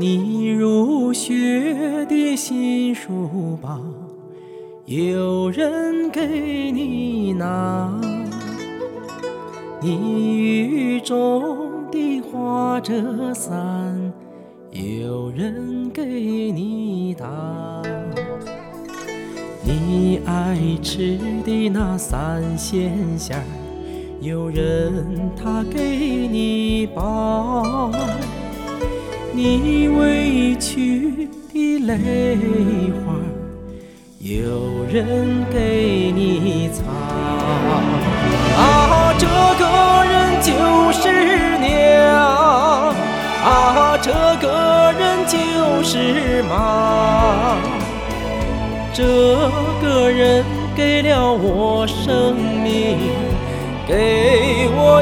你入学的新书包，有人给你拿。你雨中的花折伞，有人给你打。你爱吃的那三鲜馅儿，有人他给你包。你委屈的泪花，有人给你擦。啊，这个人就是娘，啊，这个人就是妈，这个人给了我生命，给我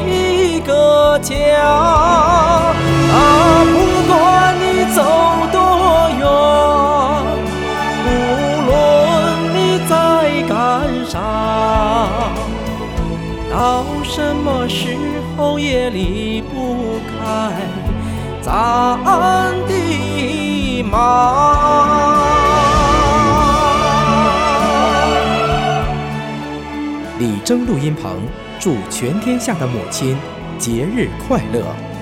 到什么时候也离不开咱的妈。李征录音棚祝全天下的母亲节日快乐。